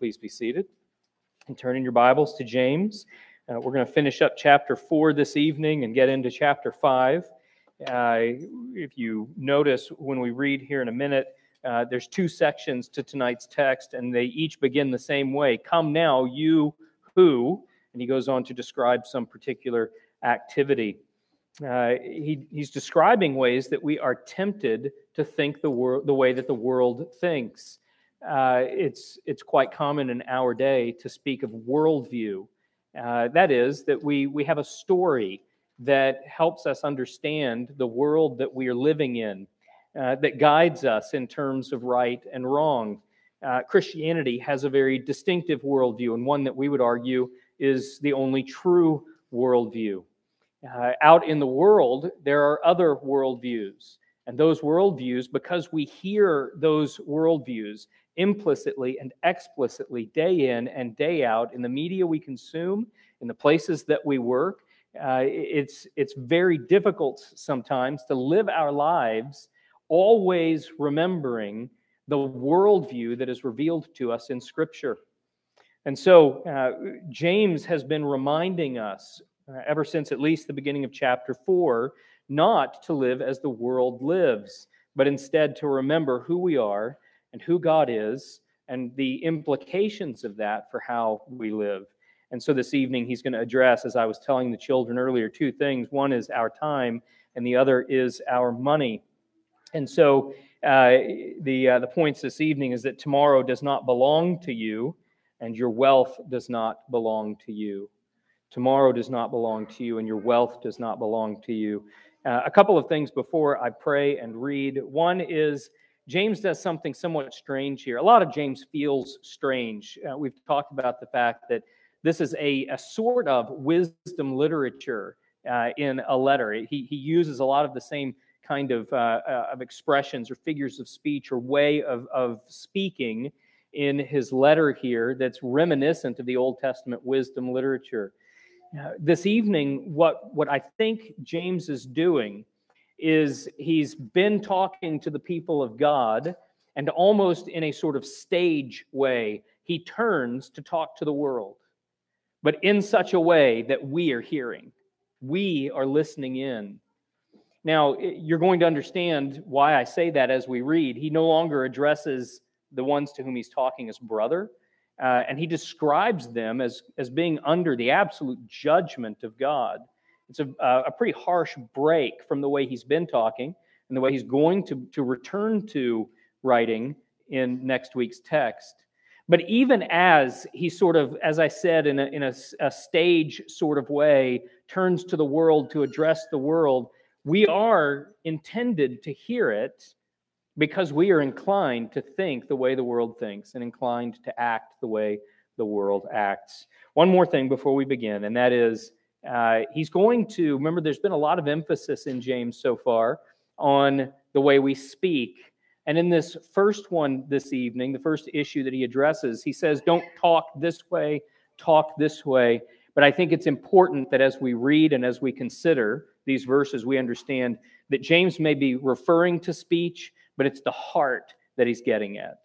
Please be seated and turn in your Bibles to James. Uh, we're going to finish up chapter 4 this evening and get into chapter 5. Uh, if you notice when we read here in a minute, uh, there's two sections to tonight's text, and they each begin the same way Come now, you who, and he goes on to describe some particular activity. Uh, he, he's describing ways that we are tempted to think the, wor- the way that the world thinks. Uh, it's, it's quite common in our day to speak of worldview. Uh, that is, that we, we have a story that helps us understand the world that we are living in, uh, that guides us in terms of right and wrong. Uh, Christianity has a very distinctive worldview, and one that we would argue is the only true worldview. Uh, out in the world, there are other worldviews. And those worldviews, because we hear those worldviews implicitly and explicitly day in and day out in the media we consume, in the places that we work, uh, it's, it's very difficult sometimes to live our lives always remembering the worldview that is revealed to us in Scripture. And so, uh, James has been reminding us uh, ever since at least the beginning of chapter 4 not to live as the world lives, but instead to remember who we are and who God is and the implications of that for how we live. And so this evening, he's going to address, as I was telling the children earlier, two things. One is our time, and the other is our money. And so uh, the, uh, the points this evening is that tomorrow does not belong to you, and your wealth does not belong to you. Tomorrow does not belong to you, and your wealth does not belong to you. Uh, a couple of things before I pray and read. One is James does something somewhat strange here. A lot of James feels strange. Uh, we've talked about the fact that this is a, a sort of wisdom literature uh, in a letter. He, he uses a lot of the same kind of, uh, uh, of expressions or figures of speech or way of, of speaking in his letter here that's reminiscent of the Old Testament wisdom literature. Uh, this evening, what, what I think James is doing is he's been talking to the people of God, and almost in a sort of stage way, he turns to talk to the world, but in such a way that we are hearing, we are listening in. Now, you're going to understand why I say that as we read. He no longer addresses the ones to whom he's talking as brother, uh, and he describes them as, as being under the absolute judgment of God. It's a, a pretty harsh break from the way he's been talking and the way he's going to, to return to writing in next week's text. But even as he sort of, as I said, in a, in a, a stage sort of way, turns to the world to address the world, we are intended to hear it because we are inclined to think the way the world thinks and inclined to act the way the world acts. One more thing before we begin, and that is uh, he's going to, remember, there's been a lot of emphasis in James so far on the way we speak. And in this first one this evening, the first issue that he addresses, he says, Don't talk this way, talk this way. But I think it's important that as we read and as we consider these verses, we understand that James may be referring to speech, but it's the heart that he's getting at.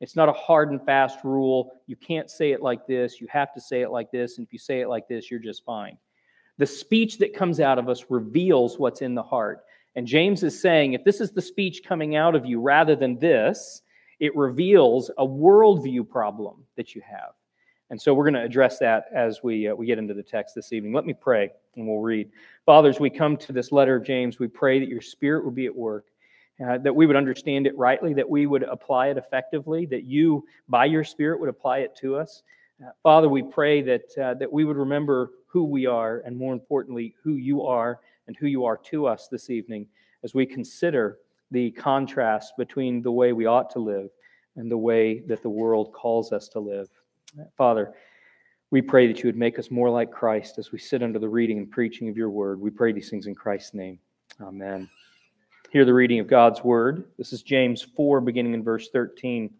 It's not a hard and fast rule. You can't say it like this. You have to say it like this. And if you say it like this, you're just fine. The speech that comes out of us reveals what's in the heart. And James is saying if this is the speech coming out of you rather than this, it reveals a worldview problem that you have. And so we're going to address that as we, uh, we get into the text this evening. Let me pray and we'll read. Fathers, we come to this letter of James. We pray that your spirit will be at work, uh, that we would understand it rightly, that we would apply it effectively, that you, by your spirit, would apply it to us. Uh, Father, we pray that, uh, that we would remember who we are, and more importantly, who you are and who you are to us this evening as we consider the contrast between the way we ought to live and the way that the world calls us to live. Father, we pray that you would make us more like Christ as we sit under the reading and preaching of your word. We pray these things in Christ's name. Amen. Hear the reading of God's word. This is James 4, beginning in verse 13.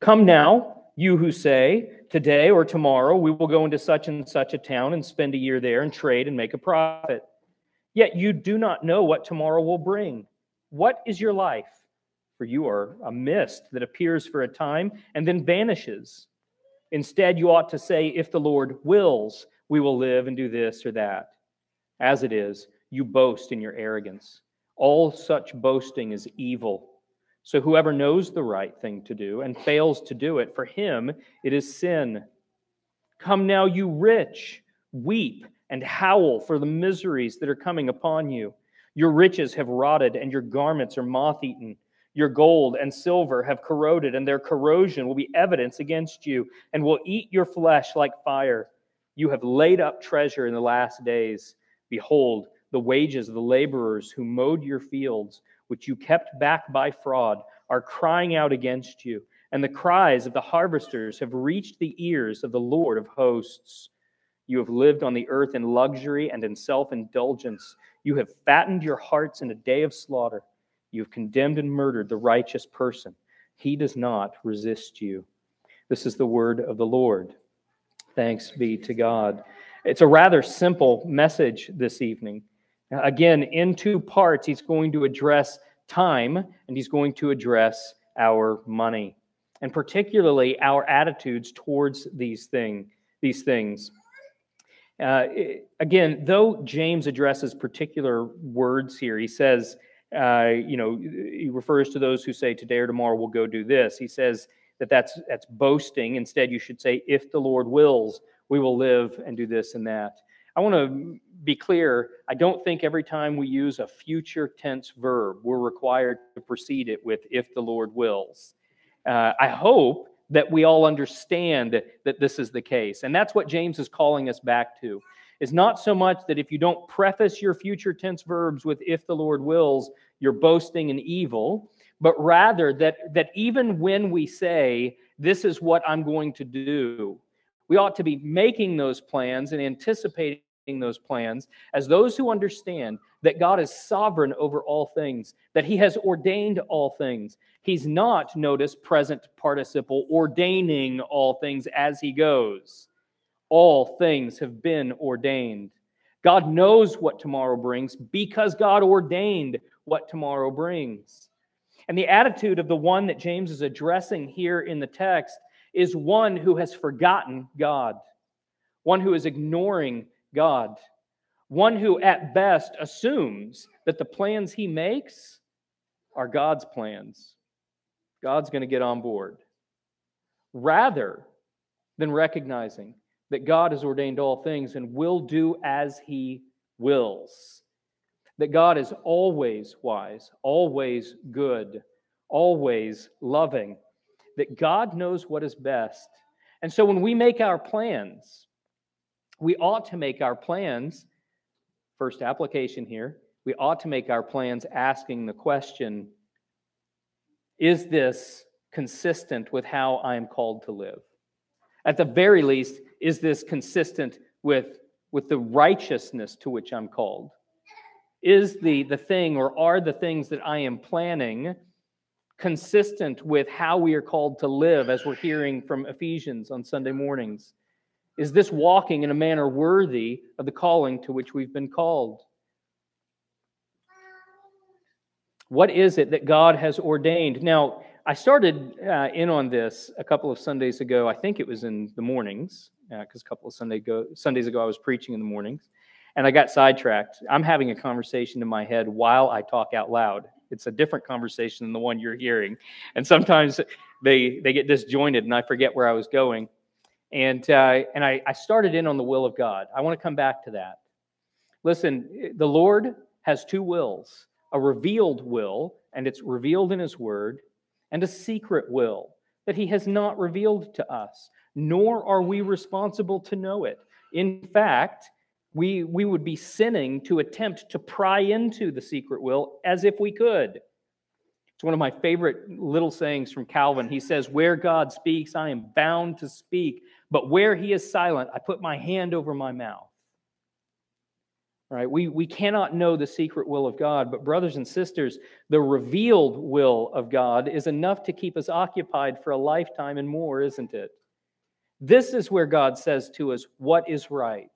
Come now you who say, Today or tomorrow we will go into such and such a town and spend a year there and trade and make a profit. Yet you do not know what tomorrow will bring. What is your life? for you are a mist that appears for a time and then vanishes. Instead, you ought to say, If the Lord wills, we will live and do this or that. As it is, you boast in your arrogance. All such boasting is evil. So whoever knows the right thing to do and fails to do it, for him it is sin. Come now, you rich, weep and howl for the miseries that are coming upon you. Your riches have rotted, and your garments are moth eaten. Your gold and silver have corroded, and their corrosion will be evidence against you, and will eat your flesh like fire. You have laid up treasure in the last days. Behold, the wages of the laborers who mowed your fields, which you kept back by fraud, are crying out against you, and the cries of the harvesters have reached the ears of the Lord of hosts. You have lived on the earth in luxury and in self indulgence. You have fattened your hearts in a day of slaughter. You have condemned and murdered the righteous person. He does not resist you. This is the word of the Lord. Thanks be to God. It's a rather simple message this evening. Again, in two parts, he's going to address time and he's going to address our money, and particularly our attitudes towards these, thing, these things. Uh, again, though James addresses particular words here, he says, uh, you know, he refers to those who say, Today or tomorrow we'll go do this. He says that that's, that's boasting. Instead, you should say, If the Lord wills, we will live and do this and that. I want to be clear. I don't think every time we use a future tense verb, we're required to precede it with, If the Lord wills. Uh, I hope that we all understand that this is the case. And that's what James is calling us back to is not so much that if you don't preface your future tense verbs with if the Lord wills, you're boasting in evil, but rather that, that even when we say, this is what I'm going to do, we ought to be making those plans and anticipating those plans as those who understand that God is sovereign over all things, that He has ordained all things. He's not, notice, present participle, ordaining all things as He goes all things have been ordained. God knows what tomorrow brings because God ordained what tomorrow brings. And the attitude of the one that James is addressing here in the text is one who has forgotten God, one who is ignoring God, one who at best assumes that the plans he makes are God's plans. God's going to get on board. Rather than recognizing that God has ordained all things and will do as he wills. That God is always wise, always good, always loving. That God knows what is best. And so when we make our plans, we ought to make our plans, first application here, we ought to make our plans asking the question Is this consistent with how I am called to live? At the very least, is this consistent with, with the righteousness to which I'm called? Is the, the thing or are the things that I am planning consistent with how we are called to live, as we're hearing from Ephesians on Sunday mornings? Is this walking in a manner worthy of the calling to which we've been called? What is it that God has ordained? Now, I started uh, in on this a couple of Sundays ago. I think it was in the mornings, because uh, a couple of Sunday go, Sundays ago I was preaching in the mornings, and I got sidetracked. I'm having a conversation in my head while I talk out loud. It's a different conversation than the one you're hearing, and sometimes they they get disjointed, and I forget where I was going. And uh, and I, I started in on the will of God. I want to come back to that. Listen, the Lord has two wills: a revealed will, and it's revealed in His Word and a secret will that he has not revealed to us, nor are we responsible to know it. In fact, we, we would be sinning to attempt to pry into the secret will as if we could. It's one of my favorite little sayings from Calvin. He says, Where God speaks, I am bound to speak, but where he is silent, I put my hand over my mouth. Right? We, we cannot know the secret will of God, but brothers and sisters, the revealed will of God is enough to keep us occupied for a lifetime and more, isn't it? This is where God says to us what is right.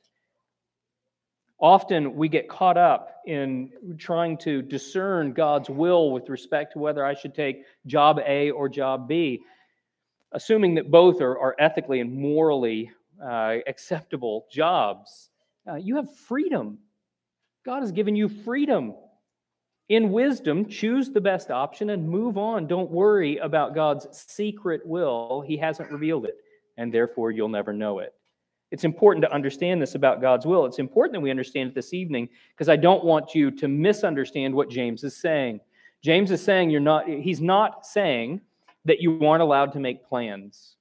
Often we get caught up in trying to discern God's will with respect to whether I should take job A or job B, assuming that both are, are ethically and morally uh, acceptable jobs. Uh, you have freedom. God has given you freedom. In wisdom, choose the best option and move on. Don't worry about God's secret will. He hasn't revealed it, and therefore you'll never know it. It's important to understand this about God's will. It's important that we understand it this evening because I don't want you to misunderstand what James is saying. James is saying you're not, he's not saying that you aren't allowed to make plans.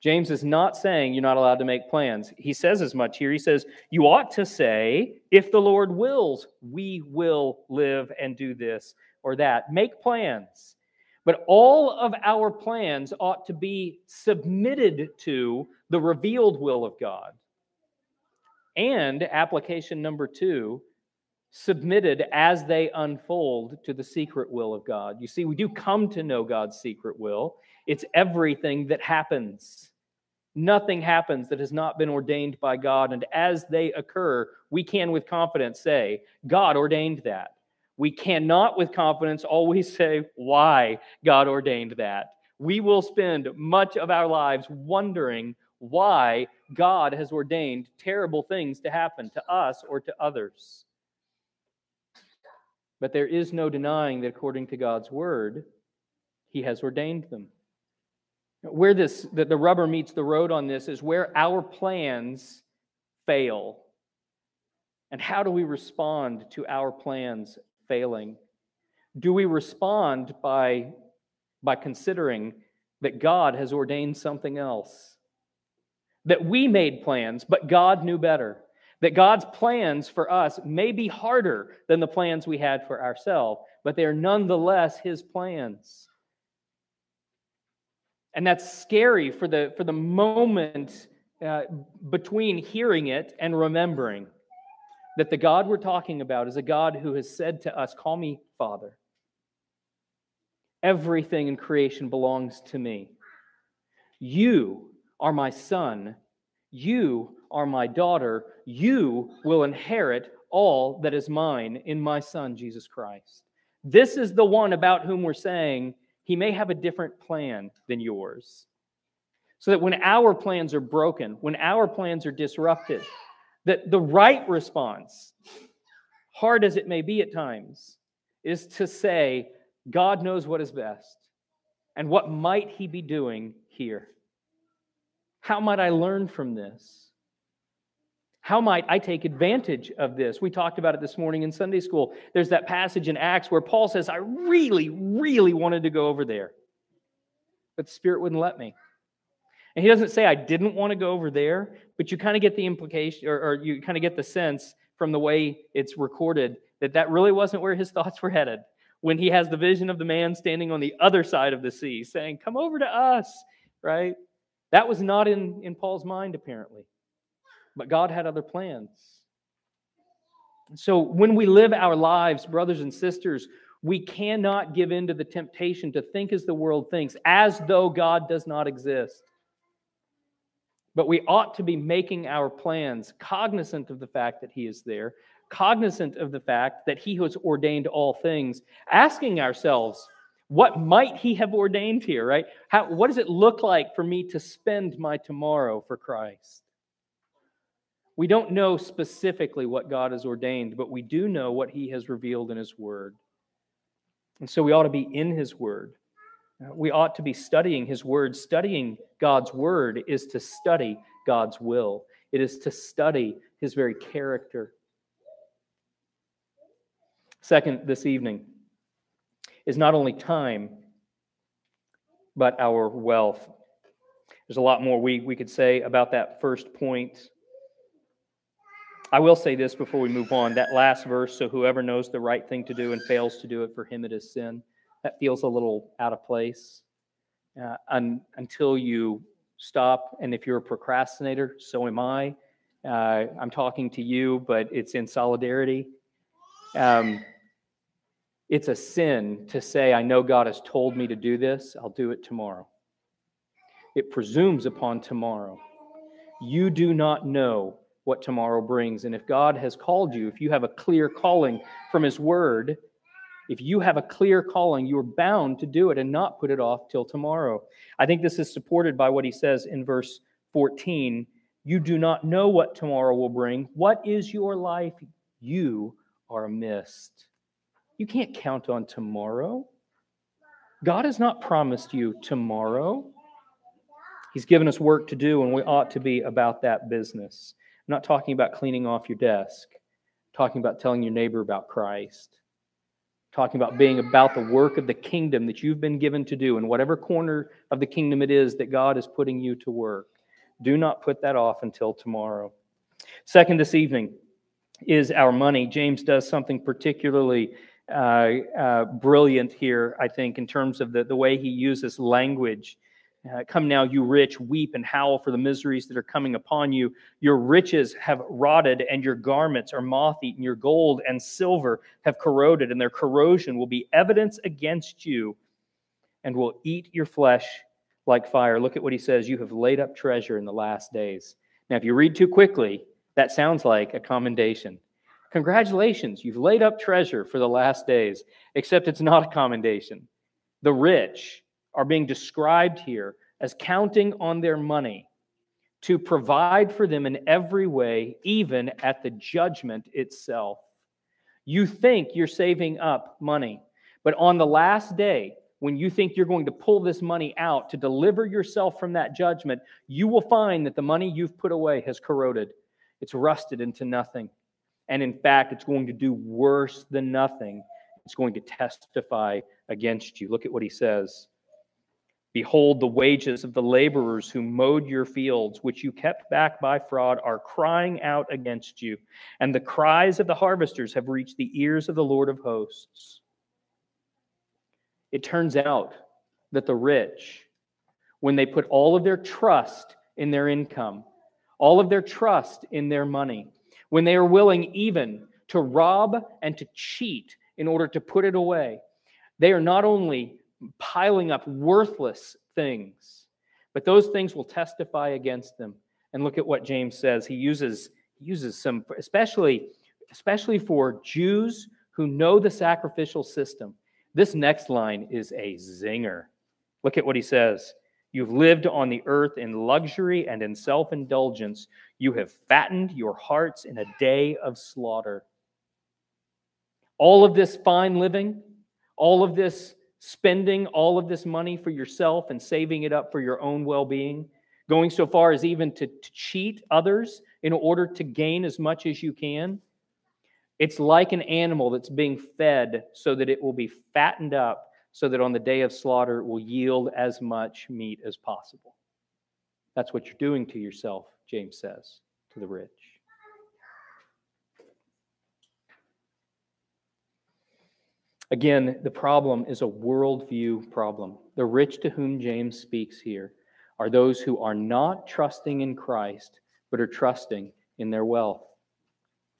James is not saying you're not allowed to make plans. He says as much here. He says, You ought to say, if the Lord wills, we will live and do this or that. Make plans. But all of our plans ought to be submitted to the revealed will of God. And application number two, submitted as they unfold to the secret will of God. You see, we do come to know God's secret will, it's everything that happens. Nothing happens that has not been ordained by God. And as they occur, we can with confidence say, God ordained that. We cannot with confidence always say why God ordained that. We will spend much of our lives wondering why God has ordained terrible things to happen to us or to others. But there is no denying that according to God's word, He has ordained them. Where this that the rubber meets the road on this is where our plans fail. And how do we respond to our plans failing? Do we respond by, by considering that God has ordained something else? That we made plans, but God knew better. That God's plans for us may be harder than the plans we had for ourselves, but they are nonetheless His plans. And that's scary for the, for the moment uh, between hearing it and remembering that the God we're talking about is a God who has said to us, Call me Father. Everything in creation belongs to me. You are my son. You are my daughter. You will inherit all that is mine in my son, Jesus Christ. This is the one about whom we're saying he may have a different plan than yours. So that when our plans are broken, when our plans are disrupted, that the right response, hard as it may be at times, is to say, God knows what is best. And what might He be doing here? How might I learn from this? How might I take advantage of this? We talked about it this morning in Sunday school. There's that passage in Acts where Paul says, I really, really wanted to go over there, but the Spirit wouldn't let me. And he doesn't say, I didn't want to go over there, but you kind of get the implication, or, or you kind of get the sense from the way it's recorded that that really wasn't where his thoughts were headed. When he has the vision of the man standing on the other side of the sea saying, Come over to us, right? That was not in, in Paul's mind, apparently. But God had other plans. So when we live our lives, brothers and sisters, we cannot give in to the temptation to think as the world thinks, as though God does not exist. But we ought to be making our plans cognizant of the fact that He is there, cognizant of the fact that He has ordained all things, asking ourselves, what might He have ordained here, right? How, what does it look like for me to spend my tomorrow for Christ? We don't know specifically what God has ordained, but we do know what He has revealed in His Word. And so we ought to be in His Word. Uh, we ought to be studying His Word. Studying God's Word is to study God's will, it is to study His very character. Second, this evening is not only time, but our wealth. There's a lot more we, we could say about that first point. I will say this before we move on. That last verse, so whoever knows the right thing to do and fails to do it, for him it is sin that feels a little out of place uh, un, until you stop. And if you're a procrastinator, so am I. Uh, I'm talking to you, but it's in solidarity. Um, it's a sin to say, I know God has told me to do this, I'll do it tomorrow. It presumes upon tomorrow. You do not know what tomorrow brings. And if God has called you, if you have a clear calling from His Word, if you have a clear calling, you are bound to do it and not put it off till tomorrow. I think this is supported by what he says in verse 14 You do not know what tomorrow will bring. What is your life? You are mist. You can't count on tomorrow. God has not promised you tomorrow. He's given us work to do, and we ought to be about that business. I'm not talking about cleaning off your desk, I'm talking about telling your neighbor about Christ talking about being about the work of the kingdom that you've been given to do in whatever corner of the kingdom it is that God is putting you to work. Do not put that off until tomorrow. Second, this evening is our money. James does something particularly uh, uh, brilliant here, I think, in terms of the, the way he uses language uh, come now, you rich, weep and howl for the miseries that are coming upon you. Your riches have rotted, and your garments are moth eaten. Your gold and silver have corroded, and their corrosion will be evidence against you and will eat your flesh like fire. Look at what he says You have laid up treasure in the last days. Now, if you read too quickly, that sounds like a commendation. Congratulations, you've laid up treasure for the last days, except it's not a commendation. The rich, are being described here as counting on their money to provide for them in every way, even at the judgment itself. You think you're saving up money, but on the last day, when you think you're going to pull this money out to deliver yourself from that judgment, you will find that the money you've put away has corroded. It's rusted into nothing. And in fact, it's going to do worse than nothing. It's going to testify against you. Look at what he says. Behold, the wages of the laborers who mowed your fields, which you kept back by fraud, are crying out against you. And the cries of the harvesters have reached the ears of the Lord of hosts. It turns out that the rich, when they put all of their trust in their income, all of their trust in their money, when they are willing even to rob and to cheat in order to put it away, they are not only piling up worthless things. But those things will testify against them. And look at what James says. He uses, he uses some, especially, especially for Jews who know the sacrificial system. This next line is a zinger. Look at what he says. You've lived on the earth in luxury and in self indulgence. You have fattened your hearts in a day of slaughter. All of this fine living, all of this spending all of this money for yourself and saving it up for your own well being, going so far as even to, to, cheat others in order to gain as much as you can. It's like an animal that's being fed so that it will be fattened up, so that on the day of slaughter it will yield as much meat as possible. That's what you're doing to yourself, James says to the rich. Again, the problem is a worldview problem. The rich to whom James speaks here are those who are not trusting in Christ, but are trusting in their wealth.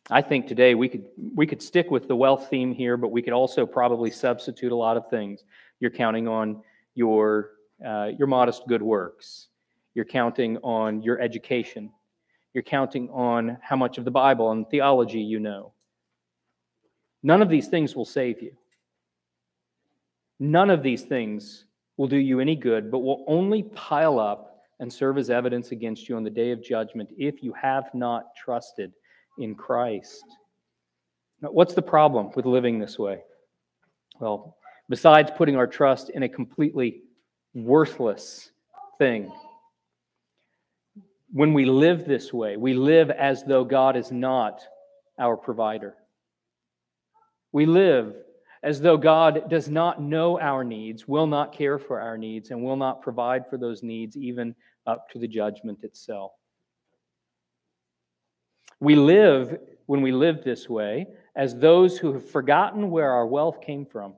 I think today we could we could stick with the wealth theme here, but we could also probably substitute a lot of things. You're counting on your uh, your modest good works. You're counting on your education. You're counting on how much of the Bible and theology you know. None of these things will save you. None of these things will do you any good, but will only pile up and serve as evidence against you on the day of judgment if you have not trusted in Christ. Now, what's the problem with living this way? Well, besides putting our trust in a completely worthless thing, when we live this way, we live as though God is not our provider. We live as though God does not know our needs, will not care for our needs, and will not provide for those needs even up to the judgment itself. We live, when we live this way, as those who have forgotten where our wealth came from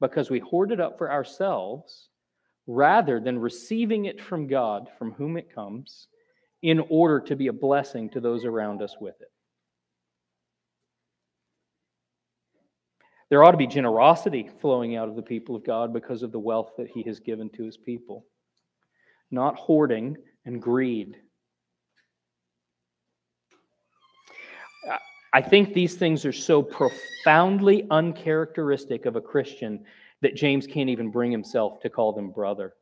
because we hoard it up for ourselves rather than receiving it from God, from whom it comes, in order to be a blessing to those around us with it. There ought to be generosity flowing out of the people of God because of the wealth that He has given to His people, not hoarding and greed. I think these things are so profoundly uncharacteristic of a Christian that James can't even bring himself to call them brother.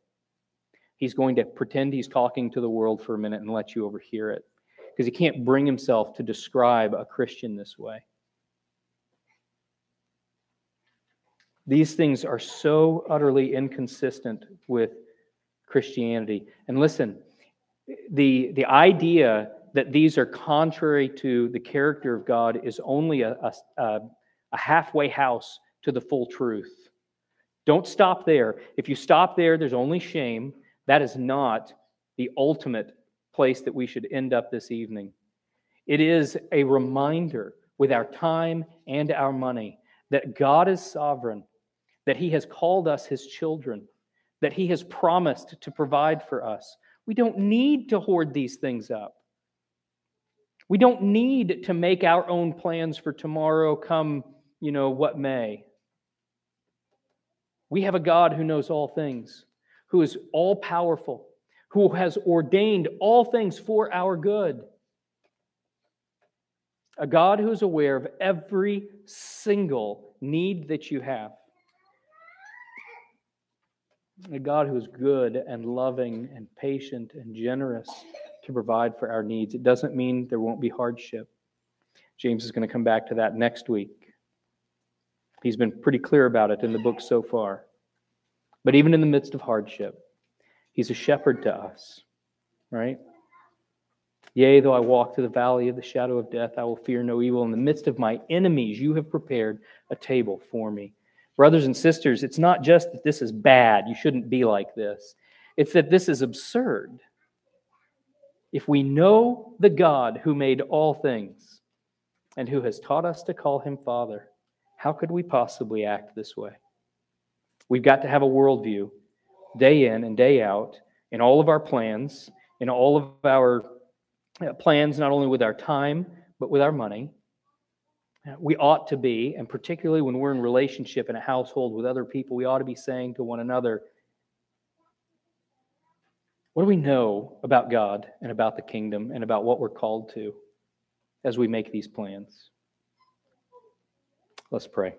He's going to pretend he's talking to the world for a minute and let you overhear it because he can't bring himself to describe a Christian this way. These things are so utterly inconsistent with Christianity. And listen, the, the idea that these are contrary to the character of God is only a, a, a halfway house to the full truth. Don't stop there. If you stop there, there's only shame. That is not the ultimate place that we should end up this evening. It is a reminder with our time and our money that God is sovereign, that He has called us His children, that He has promised to provide for us. We don't need to hoard these things up. We don't need to make our own plans for tomorrow come, you know, what may. We have a God who knows all things, who is all powerful, who has ordained all things for our good. A God who is aware of every single need that you have. A God who is good and loving and patient and generous to provide for our needs. It doesn't mean there won't be hardship. James is going to come back to that next week. He's been pretty clear about it in the book so far. But even in the midst of hardship, he's a shepherd to us, right? Yea, though I walk through the valley of the shadow of death, I will fear no evil. In the midst of my enemies, you have prepared a table for me. Brothers and sisters, it's not just that this is bad, you shouldn't be like this. It's that this is absurd. If we know the God who made all things and who has taught us to call him Father, how could we possibly act this way? We've got to have a worldview day in and day out in all of our plans, in all of our uh, plans, not only with our time, but with our money. We ought to be, and particularly when we're in relationship in a household with other people, we ought to be saying to one another, what do we know about God and about the kingdom and about what we're called to as we make these plans? Let's pray.